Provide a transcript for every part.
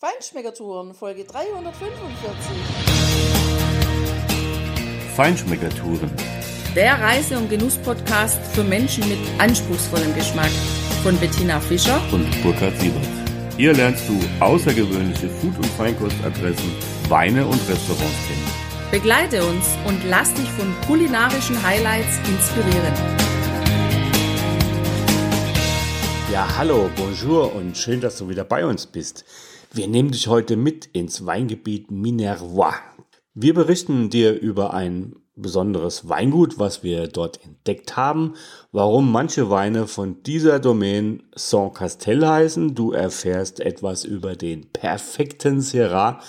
Feinschmeckertouren, Folge 345. Feinschmeckertouren. Der Reise- und Genuss-Podcast für Menschen mit anspruchsvollem Geschmack von Bettina Fischer und Burkhard Siebert. Hier lernst du außergewöhnliche Food- und Feinkostadressen, Weine und Restaurants kennen. Begleite uns und lass dich von kulinarischen Highlights inspirieren. Ja, hallo, bonjour und schön, dass du wieder bei uns bist. Wir nehmen dich heute mit ins Weingebiet Minervois. Wir berichten dir über ein besonderes Weingut, was wir dort entdeckt haben, warum manche Weine von dieser Domain Saint-Castel heißen. Du erfährst etwas über den perfekten Syrah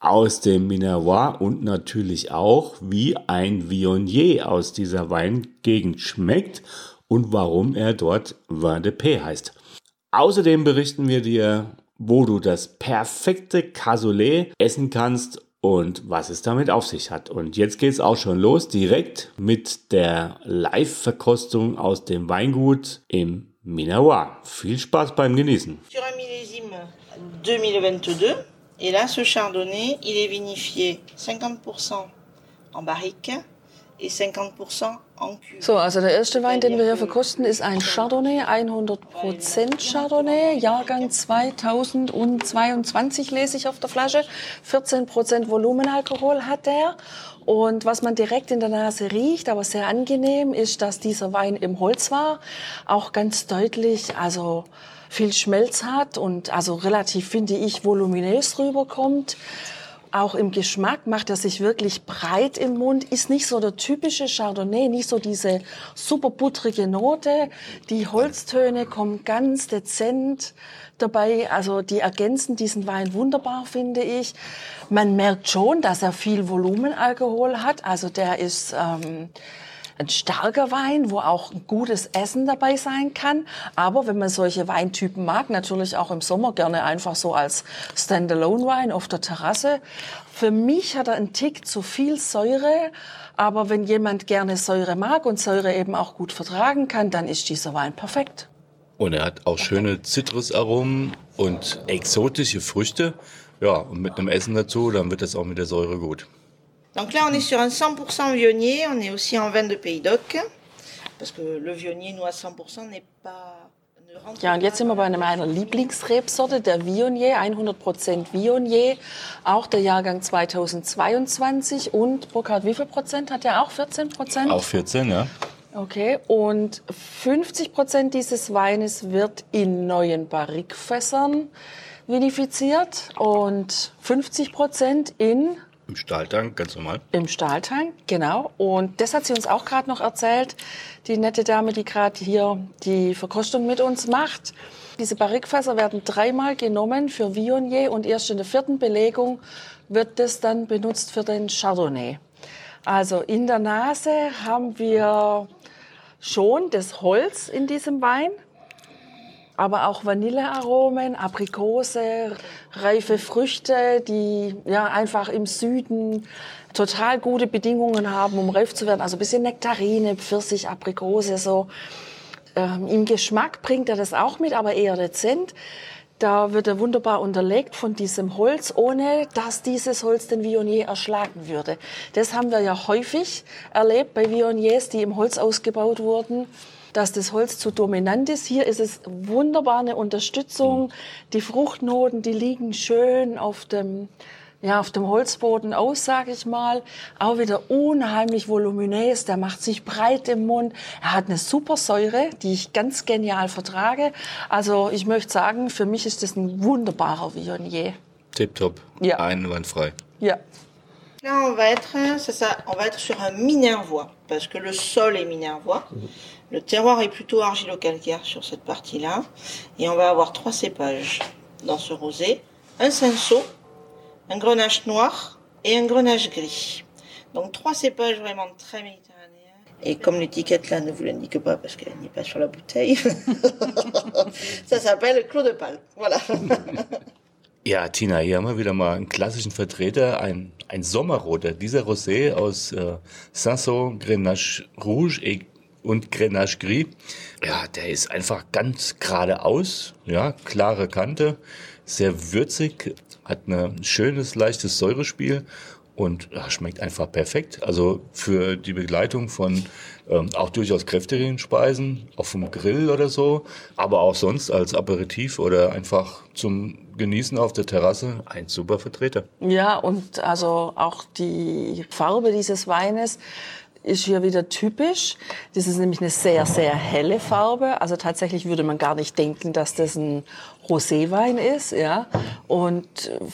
aus dem Minervois und natürlich auch, wie ein Viognier aus dieser Weingegend schmeckt und warum er dort Vin de Paix heißt. Außerdem berichten wir dir wo du das perfekte Cassoulet essen kannst und was es damit auf sich hat. Und jetzt geht es auch schon los, direkt mit der Live-Verkostung aus dem Weingut im Minervois. Viel Spaß beim Genießen. Sur un millésime 2022, et là, ce chardonnay, il est vinifié 50% en barrique et 50% so, also der erste Wein, den wir hier verkosten, ist ein Chardonnay, 100% Chardonnay, Jahrgang 2022 lese ich auf der Flasche. 14% Volumenalkohol hat der. Und was man direkt in der Nase riecht, aber sehr angenehm, ist, dass dieser Wein im Holz war. Auch ganz deutlich, also viel Schmelz hat und also relativ, finde ich, voluminös rüberkommt. Auch im Geschmack macht er sich wirklich breit im Mund, ist nicht so der typische Chardonnay, nicht so diese super buttrige Note. Die Holztöne kommen ganz dezent dabei, also die ergänzen diesen Wein wunderbar, finde ich. Man merkt schon, dass er viel Volumenalkohol hat, also der ist... Ähm, ein starker Wein, wo auch gutes Essen dabei sein kann. Aber wenn man solche Weintypen mag, natürlich auch im Sommer gerne einfach so als Standalone-Wein auf der Terrasse. Für mich hat er einen Tick zu viel Säure. Aber wenn jemand gerne Säure mag und Säure eben auch gut vertragen kann, dann ist dieser Wein perfekt. Und er hat auch schöne Zitrusaromen und exotische Früchte. Ja, und mit einem Essen dazu, dann wird das auch mit der Säure gut. Donc là, on est sur un 100% vionnier, on est aussi en vin de Pays d'Oc, parce que le vionnier, nous, à 100% n'est pas... Ja, und jetzt sind wir bei einer meiner Lieblingsrebsorte, der Viognier, 100% Viognier, auch der Jahrgang 2022. Und Burkhard, wie viel Prozent hat der auch? 14 Prozent? Auch 14, ja. Okay, und 50 Prozent dieses Weines wird in neuen Barrikfässern vinifiziert und 50 Prozent in im Stahltank, ganz normal. Im Stahltank, genau. Und das hat sie uns auch gerade noch erzählt, die nette Dame, die gerade hier die Verkostung mit uns macht. Diese Barrikfässer werden dreimal genommen für Viognier und erst in der vierten Belegung wird das dann benutzt für den Chardonnay. Also in der Nase haben wir schon das Holz in diesem Wein aber auch Vanillearomen, Aprikose, reife Früchte, die ja einfach im Süden total gute Bedingungen haben, um reif zu werden. Also ein bisschen Nektarine, Pfirsich, Aprikose, so. Ähm, Im Geschmack bringt er das auch mit, aber eher dezent. Da wird er wunderbar unterlegt von diesem Holz, ohne dass dieses Holz den Viognier erschlagen würde. Das haben wir ja häufig erlebt bei Viogniers, die im Holz ausgebaut wurden dass das Holz zu dominant ist. Hier ist es wunderbar eine Unterstützung. Mhm. Die Fruchtnoten, die liegen schön auf dem, ja, auf dem Holzboden aus, sage ich mal. Auch wieder unheimlich voluminös, der macht sich breit im Mund. Er hat eine super Säure, die ich ganz genial vertrage. Also ich möchte sagen, für mich ist das ein wunderbarer Viognier. Tipptopp, ja. einwandfrei. Ja. Là, on va être, ça, ça, on va être sur un minervois, parce que le sol est minervois. Mhm. Le terroir est plutôt argilo-calcaire sur cette partie-là. Et on va avoir trois cépages dans ce rosé. Un cinceau, un grenache noir et un grenache gris. Donc trois cépages vraiment très méditerranéens. Et comme l'étiquette là ne vous l'indique pas parce qu'elle n'est pas sur la bouteille, ça s'appelle Clos de Pal. Voilà. Ja, Tina, hier haben wir wieder mal einen klassischen Vertreter, ein, ein Sommerroter. Dieser Rosé aus äh, Grenache Rouge et und Grenache Gris. Ja, der ist einfach ganz geradeaus, ja, klare Kante, sehr würzig. hat ein schönes, leichtes Säurespiel und ja, schmeckt einfach perfekt. Also für die Begleitung von ähm, auch durchaus kräftigen Speisen, auch vom Grill oder so, aber auch sonst als Aperitif oder einfach zum Genießen auf der Terrasse ein super Vertreter. Ja, und also auch die Farbe dieses Weines ist hier wieder typisch. Das ist nämlich eine sehr, sehr helle Farbe. Also tatsächlich würde man gar nicht denken, dass das ein Roséwein ist, ja. Und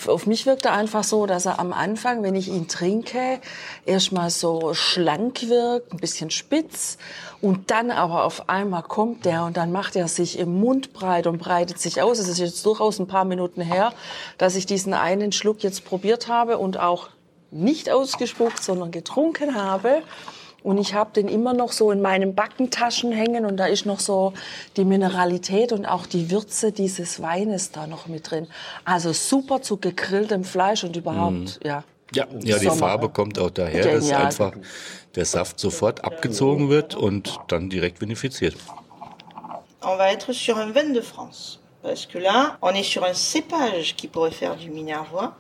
auf mich wirkt er einfach so, dass er am Anfang, wenn ich ihn trinke, erstmal so schlank wirkt, ein bisschen spitz. Und dann aber auf einmal kommt der und dann macht er sich im Mund breit und breitet sich aus. Es ist jetzt durchaus ein paar Minuten her, dass ich diesen einen Schluck jetzt probiert habe und auch nicht ausgespuckt, sondern getrunken habe. Und ich habe den immer noch so in meinen Backentaschen hängen und da ist noch so die Mineralität und auch die Würze dieses Weines da noch mit drin. Also super zu gegrilltem Fleisch und überhaupt, mm. ja. Ja, ja die Farbe kommt auch daher, Genial. dass einfach der Saft sofort abgezogen wird und dann direkt vinifiziert. On va être sur un vin de France. Parce que là, on est sur un cépage qui pourrait faire du Minervois.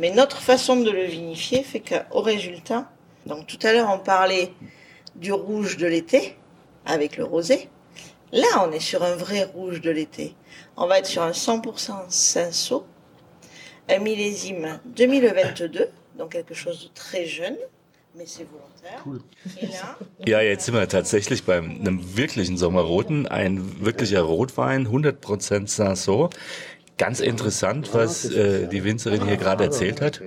Mais notre façon de le vinifier fait qu'au résultat, Donc tout à l'heure, on parlait du rouge de l'été avec le rosé. Là, on est sur un vrai rouge de l'été. On va être sur un 100% Cinsault, un millésime 2022, donc quelque chose de très jeune. Mais c'est volontaire. Cool. Ja, jetzt sind wir tatsächlich bei einem wirklichen Sommerroten, ein wirklicher Rotwein, 100% Cinsault. Ganz interessant, was äh, die Winzerin hier gerade erzählt hat.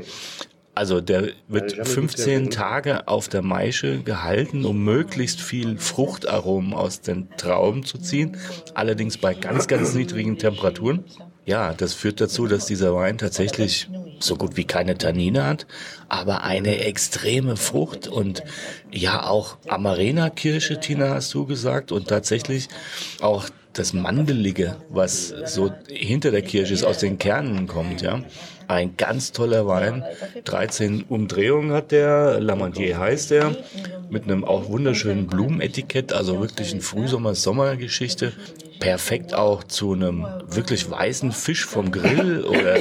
Also der wird 15 Tage auf der Maische gehalten, um möglichst viel Fruchtaromen aus den Trauben zu ziehen, allerdings bei ganz, ganz niedrigen Temperaturen. Ja, das führt dazu, dass dieser Wein tatsächlich so gut wie keine Tannine hat, aber eine extreme Frucht und ja auch Amarena-Kirsche, Tina, hast du gesagt, und tatsächlich auch das Mandelige, was so hinter der Kirsche ist, aus den Kernen kommt, ja. Ein ganz toller Wein. 13 Umdrehungen hat der, Lamandier heißt er, mit einem auch wunderschönen Blumenetikett, also wirklich ein Frühsommer-Sommer-Geschichte. Perfekt auch zu einem wirklich weißen Fisch vom Grill oder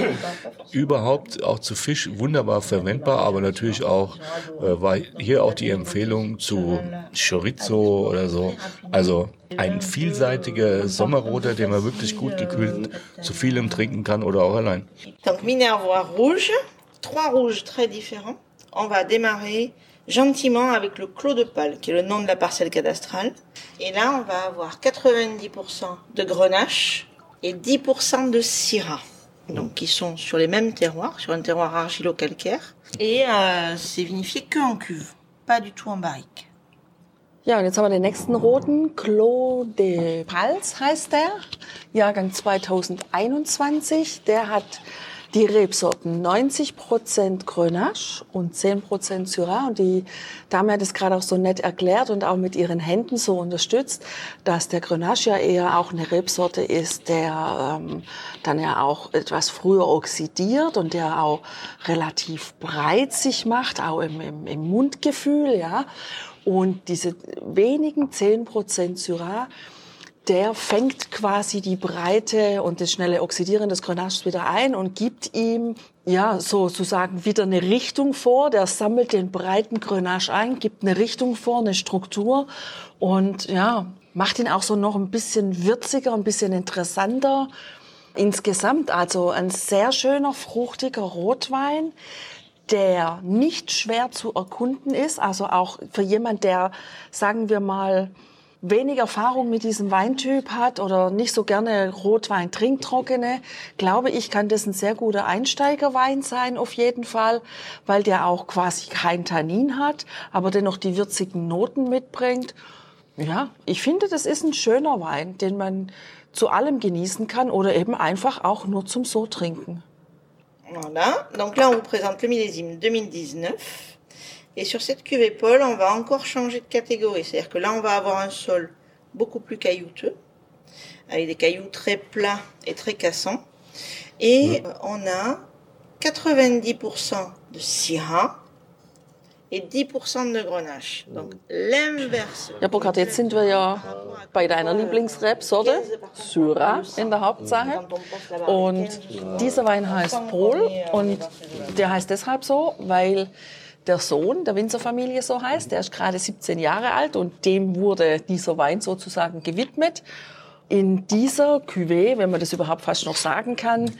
überhaupt auch zu Fisch wunderbar verwendbar, aber natürlich auch äh, war hier auch die Empfehlung zu Chorizo oder so. Also ein vielseitiger Sommerroter, den man wirklich gut gekühlt zu vielem trinken kann oder auch allein. Donc Minervois rouge, trois rouges très différents. On va démarrer gentiment avec le Clos de Pâle, qui est le nom de la parcelle cadastrale. Et là, on va avoir 90% de Grenache et 10% de Syrah. Donc, qui sont sur les mêmes terroirs, sur un terroir argilo-calcaire. Et euh, c'est vinifié que en cuve, pas du tout en barrique. Ja, und jetzt haben wir den nächsten roten, Clos de Pals heißt der, Jahrgang 2021. Der hat die Rebsorten 90% Grenache und 10 Syrah. Und die Dame hat es gerade auch so nett erklärt und auch mit ihren Händen so unterstützt, dass der Grenache ja eher auch eine Rebsorte ist, der ähm, dann ja auch etwas früher oxidiert und der auch relativ breit sich macht, auch im, im, im Mundgefühl, ja. Und diese wenigen 10% Syrah, der fängt quasi die Breite und das schnelle Oxidieren des Grenaches wieder ein und gibt ihm, ja, sozusagen wieder eine Richtung vor. Der sammelt den breiten Grenache ein, gibt eine Richtung vor, eine Struktur und, ja, macht ihn auch so noch ein bisschen würziger, ein bisschen interessanter. Insgesamt also ein sehr schöner, fruchtiger Rotwein, der nicht schwer zu erkunden ist, also auch für jemand, der, sagen wir mal, wenig Erfahrung mit diesem Weintyp hat oder nicht so gerne Rotwein trinkt, trockene, glaube ich, kann das ein sehr guter Einsteigerwein sein, auf jeden Fall, weil der auch quasi kein Tannin hat, aber dennoch die würzigen Noten mitbringt. Ja, ich finde, das ist ein schöner Wein, den man zu allem genießen kann oder eben einfach auch nur zum so trinken. Voilà, donc là on vous présente le millésime 2019. Et sur cette cuvée Paul, on va encore changer de catégorie. C'est-à-dire que là on va avoir un sol beaucoup plus caillouteux, avec des cailloux très plats et très cassants. Et on a 90% de Syrah et 10% de grenache. Donc l'inverse. Ja, Burkhard, jetzt sind wir ja bei deiner Lieblingsrebsorte, Syrah in der Hauptsache. Und dieser Wein heißt Pol und der heißt deshalb so, weil der Sohn der Winzerfamilie so heißt. Der ist gerade 17 Jahre alt und dem wurde dieser Wein sozusagen gewidmet. In dieser Cuvée, wenn man das überhaupt fast noch sagen kann,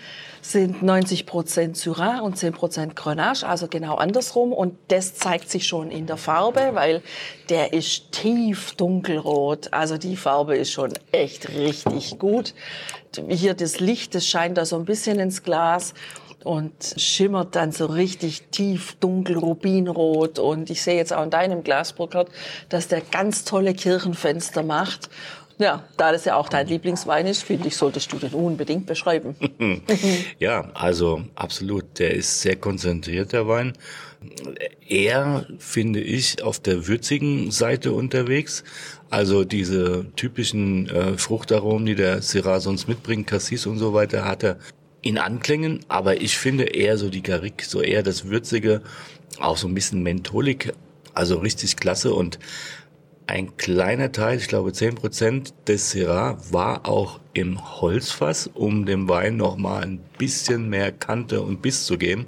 sind 90 Prozent Syrah und 10 Prozent Grenache, also genau andersrum. Und das zeigt sich schon in der Farbe, weil der ist tief dunkelrot. Also die Farbe ist schon echt richtig gut. Hier das Licht, das scheint da so ein bisschen ins Glas und schimmert dann so richtig tief dunkel rubinrot. Und ich sehe jetzt auch in deinem Glas, Burkhard, dass der ganz tolle Kirchenfenster macht. Ja, da das ja auch dein Lieblingswein ist, finde ich, solltest du den unbedingt beschreiben. Ja, also absolut. Der ist sehr konzentriert, der Wein. Eher, finde ich, auf der würzigen Seite unterwegs. Also diese typischen äh, Fruchtaromen, die der Syrah sonst mitbringt, Cassis und so weiter, hat er in Anklängen. Aber ich finde eher so die Garrigue, so eher das Würzige, auch so ein bisschen Mentholik. Also richtig klasse und ein kleiner Teil, ich glaube 10 Prozent des Syrah war auch im Holzfass, um dem Wein nochmal ein bisschen mehr Kante und Biss zu geben.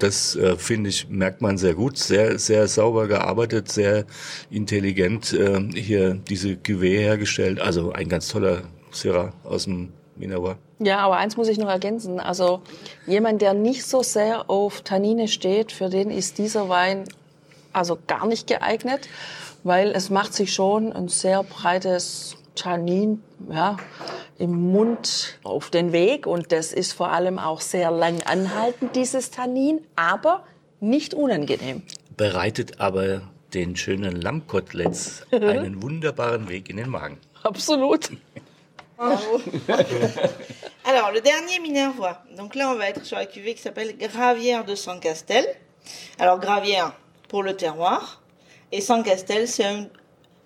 Das äh, finde ich, merkt man sehr gut, sehr, sehr sauber gearbeitet, sehr intelligent äh, hier diese Cuvée hergestellt. Also ein ganz toller Syrah aus dem Minerva. Ja, aber eins muss ich noch ergänzen. Also jemand, der nicht so sehr auf Tannine steht, für den ist dieser Wein also gar nicht geeignet, weil es macht sich schon ein sehr breites Tannin ja, im Mund auf den Weg und das ist vor allem auch sehr lang anhaltend, dieses Tannin, aber nicht unangenehm. Bereitet aber den schönen Lammkoteletts einen wunderbaren Weg in den Magen. Absolut. Alors, le dernier Minervois. Donc là, on va être sur la cuvée qui s'appelle Gravière de San Castel. Alors, Gravière pour le terroir. Et San Castel, c'est un,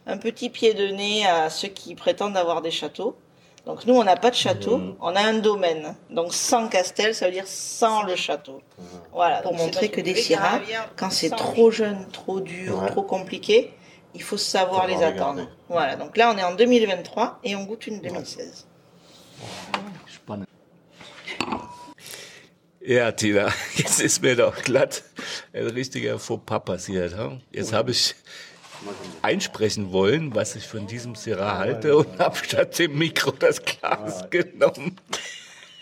un petit pied de nez à ceux qui prétendent avoir des châteaux. Donc nous, on n'a pas de château, on a un domaine. Donc sans Castel, ça veut dire sans le château. Voilà. Pour montrer que des syrahs, quand c'est trop jeune, trop dur, Ouais. trop compliqué, il faut savoir les attendre. Voilà. Donc là, on est en 2023 et on goûte une 2016. Spannend. Ja, Tina, jetzt ist mir doch glatt ein richtiger Fauxpas passiert. hm? Jetzt habe ich einsprechen wollen, was ich von diesem Syrah halte und habe statt dem Mikro das Glas genommen.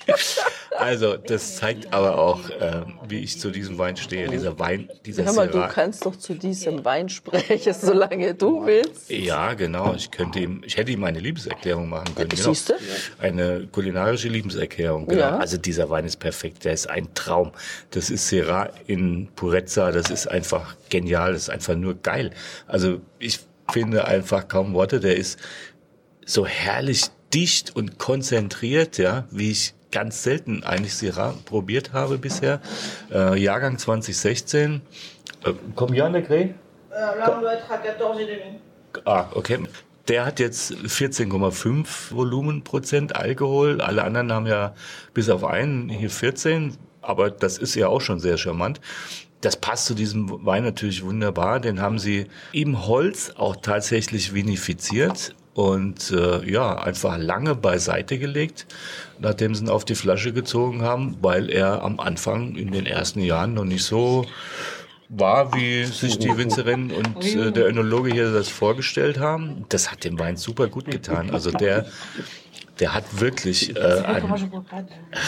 Also, das zeigt aber auch, äh, wie ich zu diesem Wein stehe. Dieser Wein, dieser Hör mal, du Syrah. kannst doch zu diesem Wein sprechen, solange du willst. Ja, genau. Ich könnte ihm, ich hätte ihm eine Liebeserklärung machen können. Genau. Siehste? Eine kulinarische Liebeserklärung. Genau. Ja. Also dieser Wein ist perfekt. Der ist ein Traum. Das ist Syrah in Purezza. Das ist einfach genial. Das ist einfach nur geil. Also ich finde einfach kaum Worte. Der ist so herrlich dicht und konzentriert, ja, wie ich ganz selten eigentlich Syrah probiert habe bisher. Äh, Jahrgang 2016. Äh, Combien de 14,5. Ah, okay. Der hat jetzt 14,5 Volumenprozent Alkohol. Alle anderen haben ja bis auf einen hier 14. Aber das ist ja auch schon sehr charmant. Das passt zu diesem Wein natürlich wunderbar. Den haben sie im Holz auch tatsächlich vinifiziert und äh, ja, einfach lange beiseite gelegt, nachdem sie ihn auf die Flasche gezogen haben, weil er am Anfang in den ersten Jahren noch nicht so war, wie sich die Winzerin und äh, der Önologe hier das vorgestellt haben. Das hat dem Wein super gut getan. Also der, der hat wirklich äh, an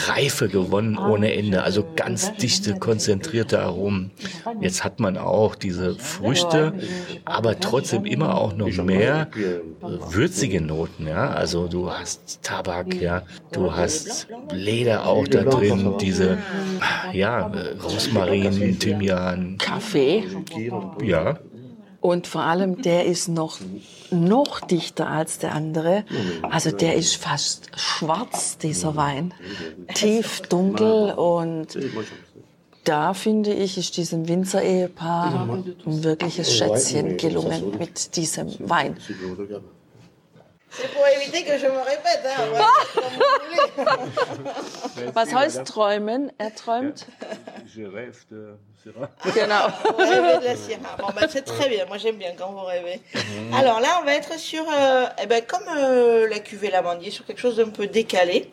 Reife gewonnen ohne Ende. Also ganz dichte, konzentrierte Aromen. Jetzt hat man auch diese Früchte, aber trotzdem immer auch noch mehr würzige Noten. Ja, also du hast Tabak, ja, du hast Leder auch da drin, diese ja Rosmarin, Thymian, Kaffee. ja. Und vor allem, der ist noch, noch dichter als der andere. Also der ist fast schwarz, dieser Wein. Tief dunkel und da finde ich, ist diesem Winzer-Ehepaar ein wirkliches Schätzchen gelungen mit diesem Wein. C'est pour éviter que je me répète. Hein. Comme voulez. Was heißt träumen? Er träumt Je rêve de Syrah. Genau. Vous rêvez de la Syrah. Bon, ben, c'est très bien. Moi, j'aime bien quand vous rêvez. Alors là, on va être sur, euh, eh ben, comme euh, la cuvée Lamandier, sur quelque chose d'un peu décalé.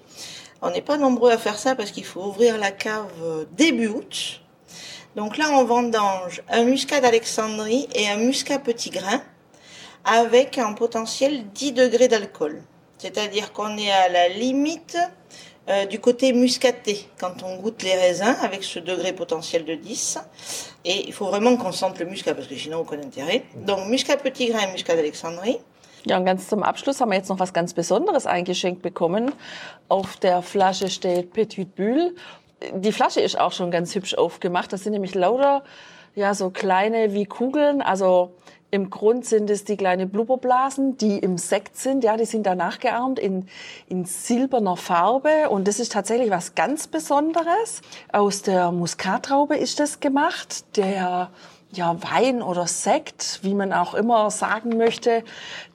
On n'est pas nombreux à faire ça parce qu'il faut ouvrir la cave euh, début août. Donc là, on vendange un muscat d'Alexandrie et un muscat petit grain avec un potentiel 10 degrés d'alcool. C'est-à-dire qu'on est à la limite euh, du côté muscaté quand on goûte les raisins avec ce degré potentiel de 10. Et il faut vraiment qu'on sente le muscat parce que sinon aucun intérêt. Donc muscat petit grain, muscat d'Alexandrie. Ja, und ganz zum Abschluss haben wir jetzt noch was ganz Besonderes eingeschenkt bekommen. Auf der Flasche steht Petit Bulle. Die Flasche ist auch schon ganz hübsch aufgemacht. Das sind nämlich lauter, ja, so kleine wie Kugeln. Also im Grund sind es die kleine Blubberblasen, die im Sekt sind. Ja, die sind da nachgeahmt in, in silberner Farbe. Und das ist tatsächlich was ganz Besonderes. Aus der Muskatraube ist das gemacht. Der ja, Wein oder Sekt, wie man auch immer sagen möchte,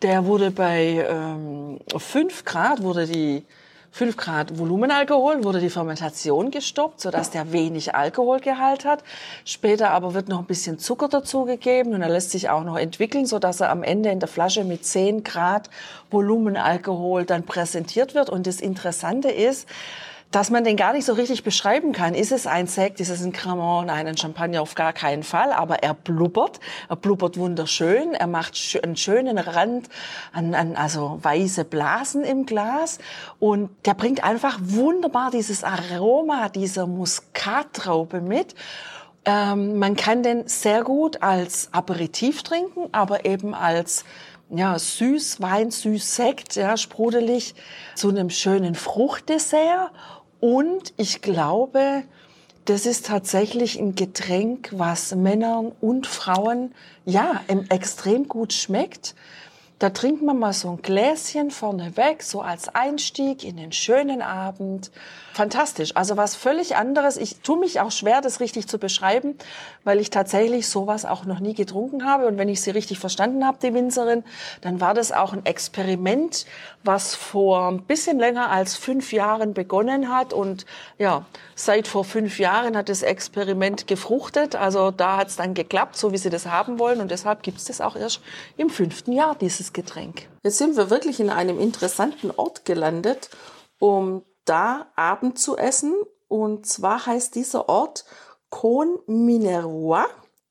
der wurde bei ähm, 5 Grad, wurde die 5 Grad Volumenalkohol, wurde die Fermentation gestoppt, sodass der wenig Alkoholgehalt hat. Später aber wird noch ein bisschen Zucker dazugegeben und er lässt sich auch noch entwickeln, sodass er am Ende in der Flasche mit 10 Grad Volumenalkohol dann präsentiert wird. Und das Interessante ist, dass man den gar nicht so richtig beschreiben kann. Ist es ein Sekt, ist es ein Cremant? Nein, ein Champagner auf gar keinen Fall. Aber er blubbert, er blubbert wunderschön. Er macht einen schönen Rand an, an also weiße Blasen im Glas. Und der bringt einfach wunderbar dieses Aroma dieser Muskattraube mit. Ähm, man kann den sehr gut als Aperitif trinken, aber eben als ja, süß Wein, süß Sekt, ja, sprudelig, zu einem schönen Fruchtdessert. Und ich glaube, das ist tatsächlich ein Getränk, was Männern und Frauen, ja, em- extrem gut schmeckt. Da trinkt man mal so ein Gläschen vorneweg, so als Einstieg in den schönen Abend. Fantastisch. Also was völlig anderes. Ich tue mich auch schwer, das richtig zu beschreiben, weil ich tatsächlich sowas auch noch nie getrunken habe. Und wenn ich sie richtig verstanden habe, die Winzerin, dann war das auch ein Experiment, was vor ein bisschen länger als fünf Jahren begonnen hat. Und ja, seit vor fünf Jahren hat das Experiment gefruchtet. Also da hat es dann geklappt, so wie sie das haben wollen. Und deshalb gibt es das auch erst im fünften Jahr, dieses Getränk. Jetzt sind wir wirklich in einem interessanten Ort gelandet, um da Abend zu essen. Und zwar heißt dieser Ort Con Minervois.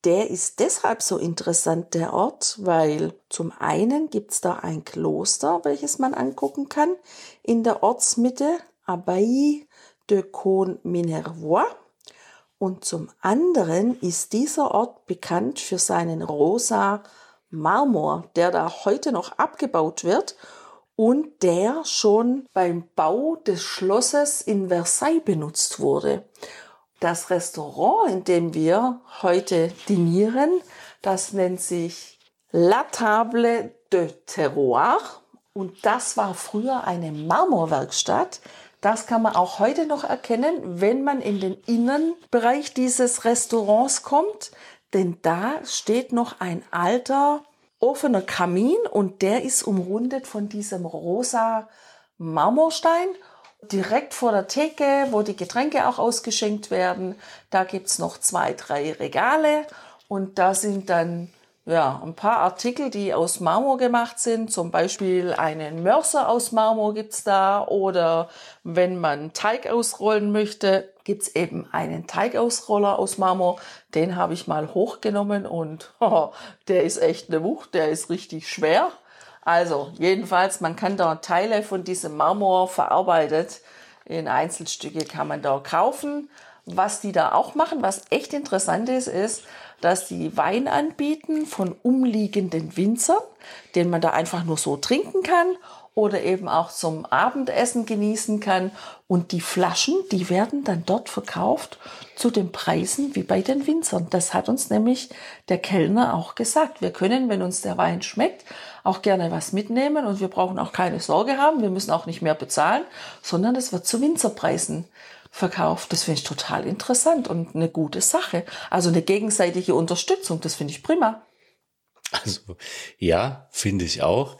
Der ist deshalb so interessant, der Ort, weil zum einen gibt's da ein Kloster, welches man angucken kann, in der Ortsmitte, Abbaye de Con Minervois. Und zum anderen ist dieser Ort bekannt für seinen rosa Marmor, der da heute noch abgebaut wird und der schon beim Bau des Schlosses in Versailles benutzt wurde. Das Restaurant, in dem wir heute dinieren, das nennt sich La Table de Terroir und das war früher eine Marmorwerkstatt. Das kann man auch heute noch erkennen, wenn man in den Innenbereich dieses Restaurants kommt, denn da steht noch ein alter offener Kamin und der ist umrundet von diesem rosa Marmorstein. Direkt vor der Theke, wo die Getränke auch ausgeschenkt werden, da gibt's noch zwei, drei Regale und da sind dann ja, ein paar Artikel, die aus Marmor gemacht sind. Zum Beispiel einen Mörser aus Marmor gibt's da. Oder wenn man Teig ausrollen möchte, gibt's eben einen Teigausroller aus Marmor. Den habe ich mal hochgenommen und oh, der ist echt eine Wucht, der ist richtig schwer. Also jedenfalls, man kann da Teile von diesem Marmor verarbeitet in Einzelstücke kann man da kaufen. Was die da auch machen, was echt interessant ist, ist, dass die Wein anbieten von umliegenden Winzern, den man da einfach nur so trinken kann oder eben auch zum Abendessen genießen kann. Und die Flaschen, die werden dann dort verkauft zu den Preisen wie bei den Winzern. Das hat uns nämlich der Kellner auch gesagt. Wir können, wenn uns der Wein schmeckt, auch gerne was mitnehmen und wir brauchen auch keine Sorge haben. Wir müssen auch nicht mehr bezahlen, sondern es wird zu Winzerpreisen verkauft. Das finde ich total interessant und eine gute Sache. Also eine gegenseitige Unterstützung, das finde ich prima. Also, ja, finde ich auch.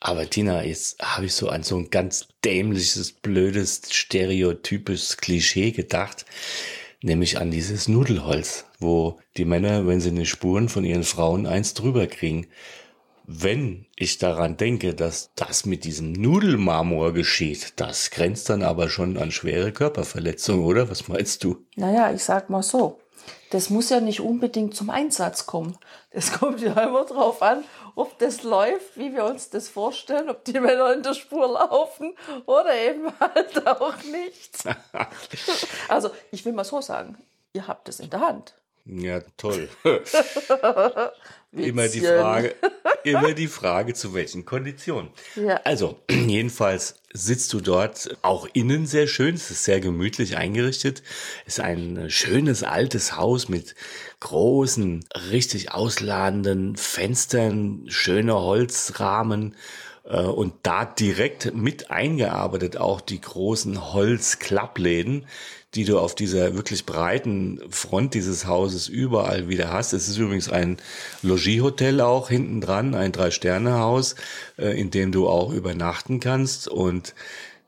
Aber Tina, jetzt habe ich so an so ein ganz dämliches, blödes, stereotypisches Klischee gedacht. nämlich an dieses Nudelholz, wo die Männer, wenn sie eine Spuren von ihren Frauen eins drüber kriegen. Wenn ich daran denke, dass das mit diesem Nudelmarmor geschieht, das grenzt dann aber schon an schwere Körperverletzungen, oder? Was meinst du? Naja, ich sag mal so. Das muss ja nicht unbedingt zum Einsatz kommen. Das kommt ja immer drauf an, ob das läuft, wie wir uns das vorstellen, ob die Männer in der Spur laufen oder eben halt auch nicht. Also, ich will mal so sagen, ihr habt es in der Hand. Ja, toll. immer die. Frage, immer die Frage, zu welchen Konditionen. Ja. Also, jedenfalls sitzt du dort auch innen sehr schön. Es ist sehr gemütlich eingerichtet. Es ist ein schönes altes Haus mit großen, richtig ausladenden Fenstern, schöner Holzrahmen. äh, Und da direkt mit eingearbeitet auch die großen Holzklappläden, die du auf dieser wirklich breiten Front dieses Hauses überall wieder hast. Es ist übrigens ein Logiehotel auch hinten dran, ein Drei-Sterne-Haus, äh, in dem du auch übernachten kannst. Und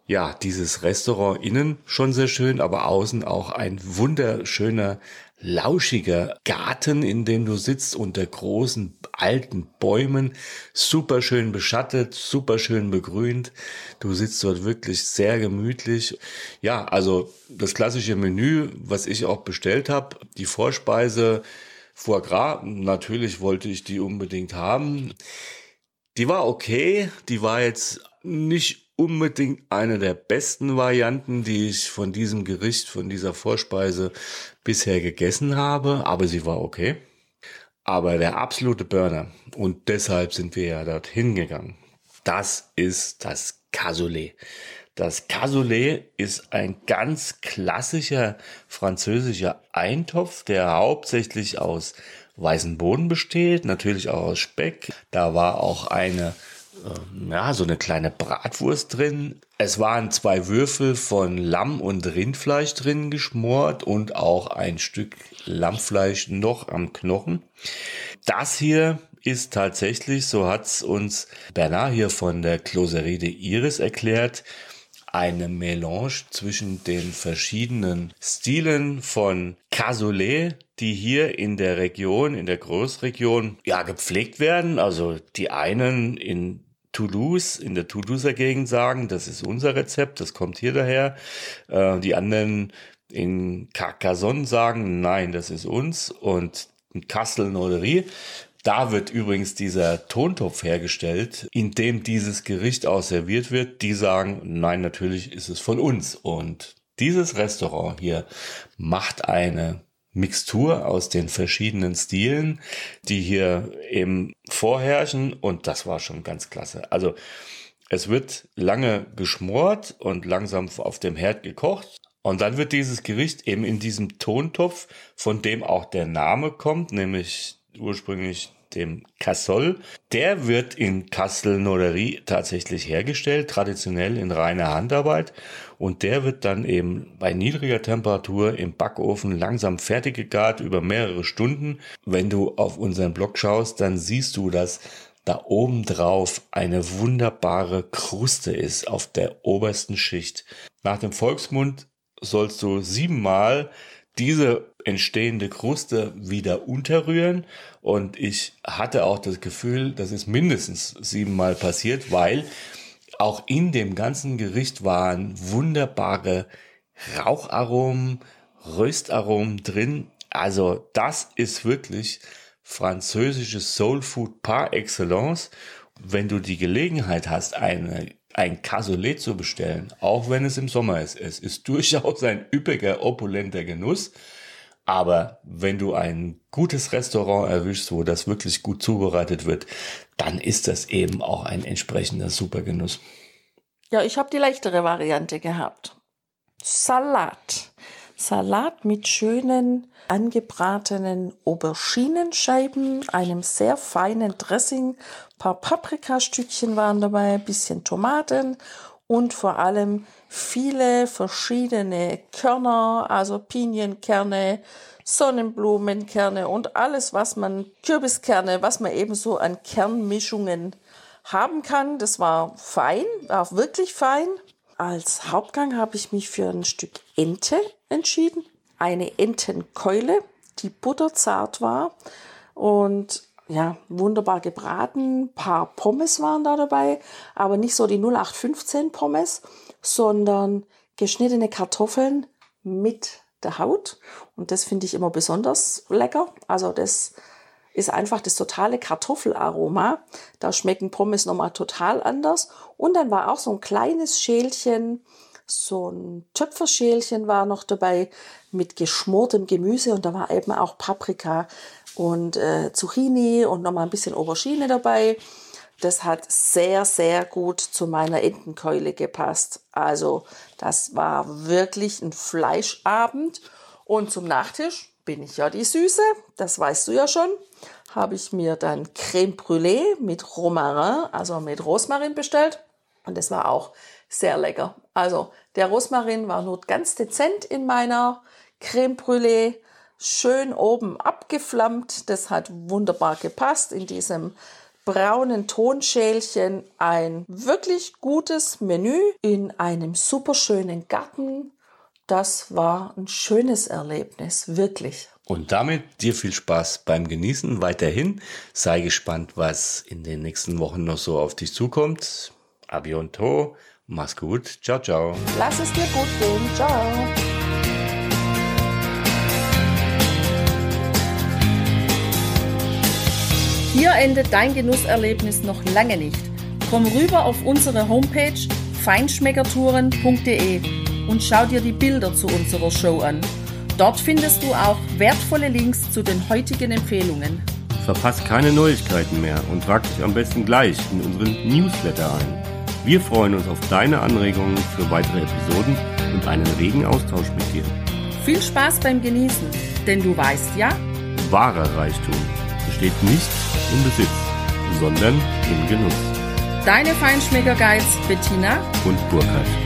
ja, dieses Restaurant innen schon sehr schön, aber außen auch ein wunderschöner, lauschiger Garten, in dem du sitzt unter großen alten Bäumen, super schön beschattet, super schön begrünt. Du sitzt dort wirklich sehr gemütlich. Ja, also das klassische Menü, was ich auch bestellt habe, die Vorspeise Foie Gras, natürlich wollte ich die unbedingt haben. Die war okay, die war jetzt nicht unbedingt eine der besten Varianten, die ich von diesem Gericht, von dieser Vorspeise bisher gegessen habe, aber sie war okay. Aber der absolute Burner, und deshalb sind wir ja dorthin gegangen, das ist das Cassoulet. Das Cassoulet ist ein ganz klassischer französischer Eintopf, der hauptsächlich aus weißen Bohnen besteht, natürlich auch aus Speck. Da war auch eine ähm, ja, so eine kleine Bratwurst drin. Es waren zwei Würfel von Lamm und Rindfleisch drin geschmort und auch ein Stück Lammfleisch noch am Knochen. Das hier ist tatsächlich, so hat's uns Bernard hier von der Closerie de Iris erklärt, eine Melange zwischen den verschiedenen Stilen von Cassoulet, die hier in der Region, in der Großregion, ja, gepflegt werden. Also die einen in Toulouse, in der Toulouser Gegend sagen, das ist unser Rezept, das kommt hier daher. Äh, die anderen in Carcassonne sagen, nein, das ist uns. Und in Kassel-Noderie, da wird übrigens dieser Tontopf hergestellt, in dem dieses Gericht auch serviert wird. Die sagen, nein, natürlich ist es von uns. Und dieses Restaurant hier macht eine Mixtur aus den verschiedenen Stilen, die hier eben vorherrschen. Und das war schon ganz klasse. Also es wird lange geschmort und langsam auf dem Herd gekocht. Und dann wird dieses Gericht eben in diesem Tontopf, von dem auch der Name kommt, nämlich ursprünglich dem Cassol. Der wird in Kassel-Noderie tatsächlich hergestellt, traditionell in reiner Handarbeit. Und der wird dann eben bei niedriger Temperatur im Backofen langsam fertig gegart über mehrere Stunden. Wenn du auf unseren Blog schaust, dann siehst du, dass da oben drauf eine wunderbare Kruste ist auf der obersten Schicht. Nach dem Volksmund sollst du siebenmal diese entstehende Kruste wieder unterrühren. Und ich hatte auch das Gefühl, das ist mindestens siebenmal passiert, weil auch in dem ganzen Gericht waren wunderbare Raucharomen, Röstaromen drin. Also das ist wirklich französisches Soul Food par excellence. Wenn du die Gelegenheit hast, eine, ein Cassoulet zu bestellen, auch wenn es im Sommer ist, es ist durchaus ein üppiger, opulenter Genuss. Aber wenn du ein gutes Restaurant erwischst, wo das wirklich gut zubereitet wird, dann ist das eben auch ein entsprechender Supergenuss. Ja, ich habe die leichtere Variante gehabt. Salat. Salat mit schönen angebratenen Auberginenscheiben, einem sehr feinen Dressing, paar Paprikastückchen waren dabei, ein bisschen Tomaten und vor allem viele verschiedene Körner, also Pinienkerne, Sonnenblumenkerne und alles, was man, Kürbiskerne, was man eben so an Kernmischungen haben kann. Das war fein, war wirklich fein. Als Hauptgang habe ich mich für ein Stück Ente entschieden. Eine Entenkeule, die butterzart war und ja, wunderbar gebraten. Ein paar Pommes waren da dabei, aber nicht so die 0815 Pommes, sondern geschnittene Kartoffeln mit der Haut. Und das finde ich immer besonders lecker. Also das ist einfach das totale Kartoffelaroma. Da schmecken Pommes nochmal total anders. Und dann war auch so ein kleines Schälchen, so ein Töpferschälchen war noch dabei mit geschmortem Gemüse und da war eben auch Paprika und äh, Zucchini und nochmal ein bisschen Aubergine dabei. Das hat sehr, sehr gut zu meiner Entenkeule gepasst. Also das war wirklich ein Fleischabend. Und zum Nachtisch bin ich ja die Süße, das weißt du ja schon, habe ich mir dann Creme Brûlée mit Romarin, also mit Rosmarin bestellt. Und das war auch sehr lecker. Also der Rosmarin war nur ganz dezent in meiner Creme Brûlée schön oben abgeflammt. Das hat wunderbar gepasst in diesem braunen Tonschälchen. Ein wirklich gutes Menü in einem superschönen Garten. Das war ein schönes Erlebnis, wirklich. Und damit dir viel Spaß beim Genießen weiterhin. Sei gespannt, was in den nächsten Wochen noch so auf dich zukommt. Abiento, mach's gut, ciao, ciao. Lass es dir gut gehen, ciao. Hier endet dein Genusserlebnis noch lange nicht. Komm rüber auf unsere Homepage feinschmeckertouren.de und schau dir die Bilder zu unserer Show an. Dort findest du auch wertvolle Links zu den heutigen Empfehlungen. Verpasst keine Neuigkeiten mehr und trag dich am besten gleich in unseren Newsletter ein. Wir freuen uns auf deine Anregungen für weitere Episoden und einen regen Austausch mit dir. Viel Spaß beim Genießen, denn du weißt ja, Wahrer Reichtum besteht nicht im Besitz, sondern im Genuss. deine Feinschmecker-Guides Bettina Und Burkhard.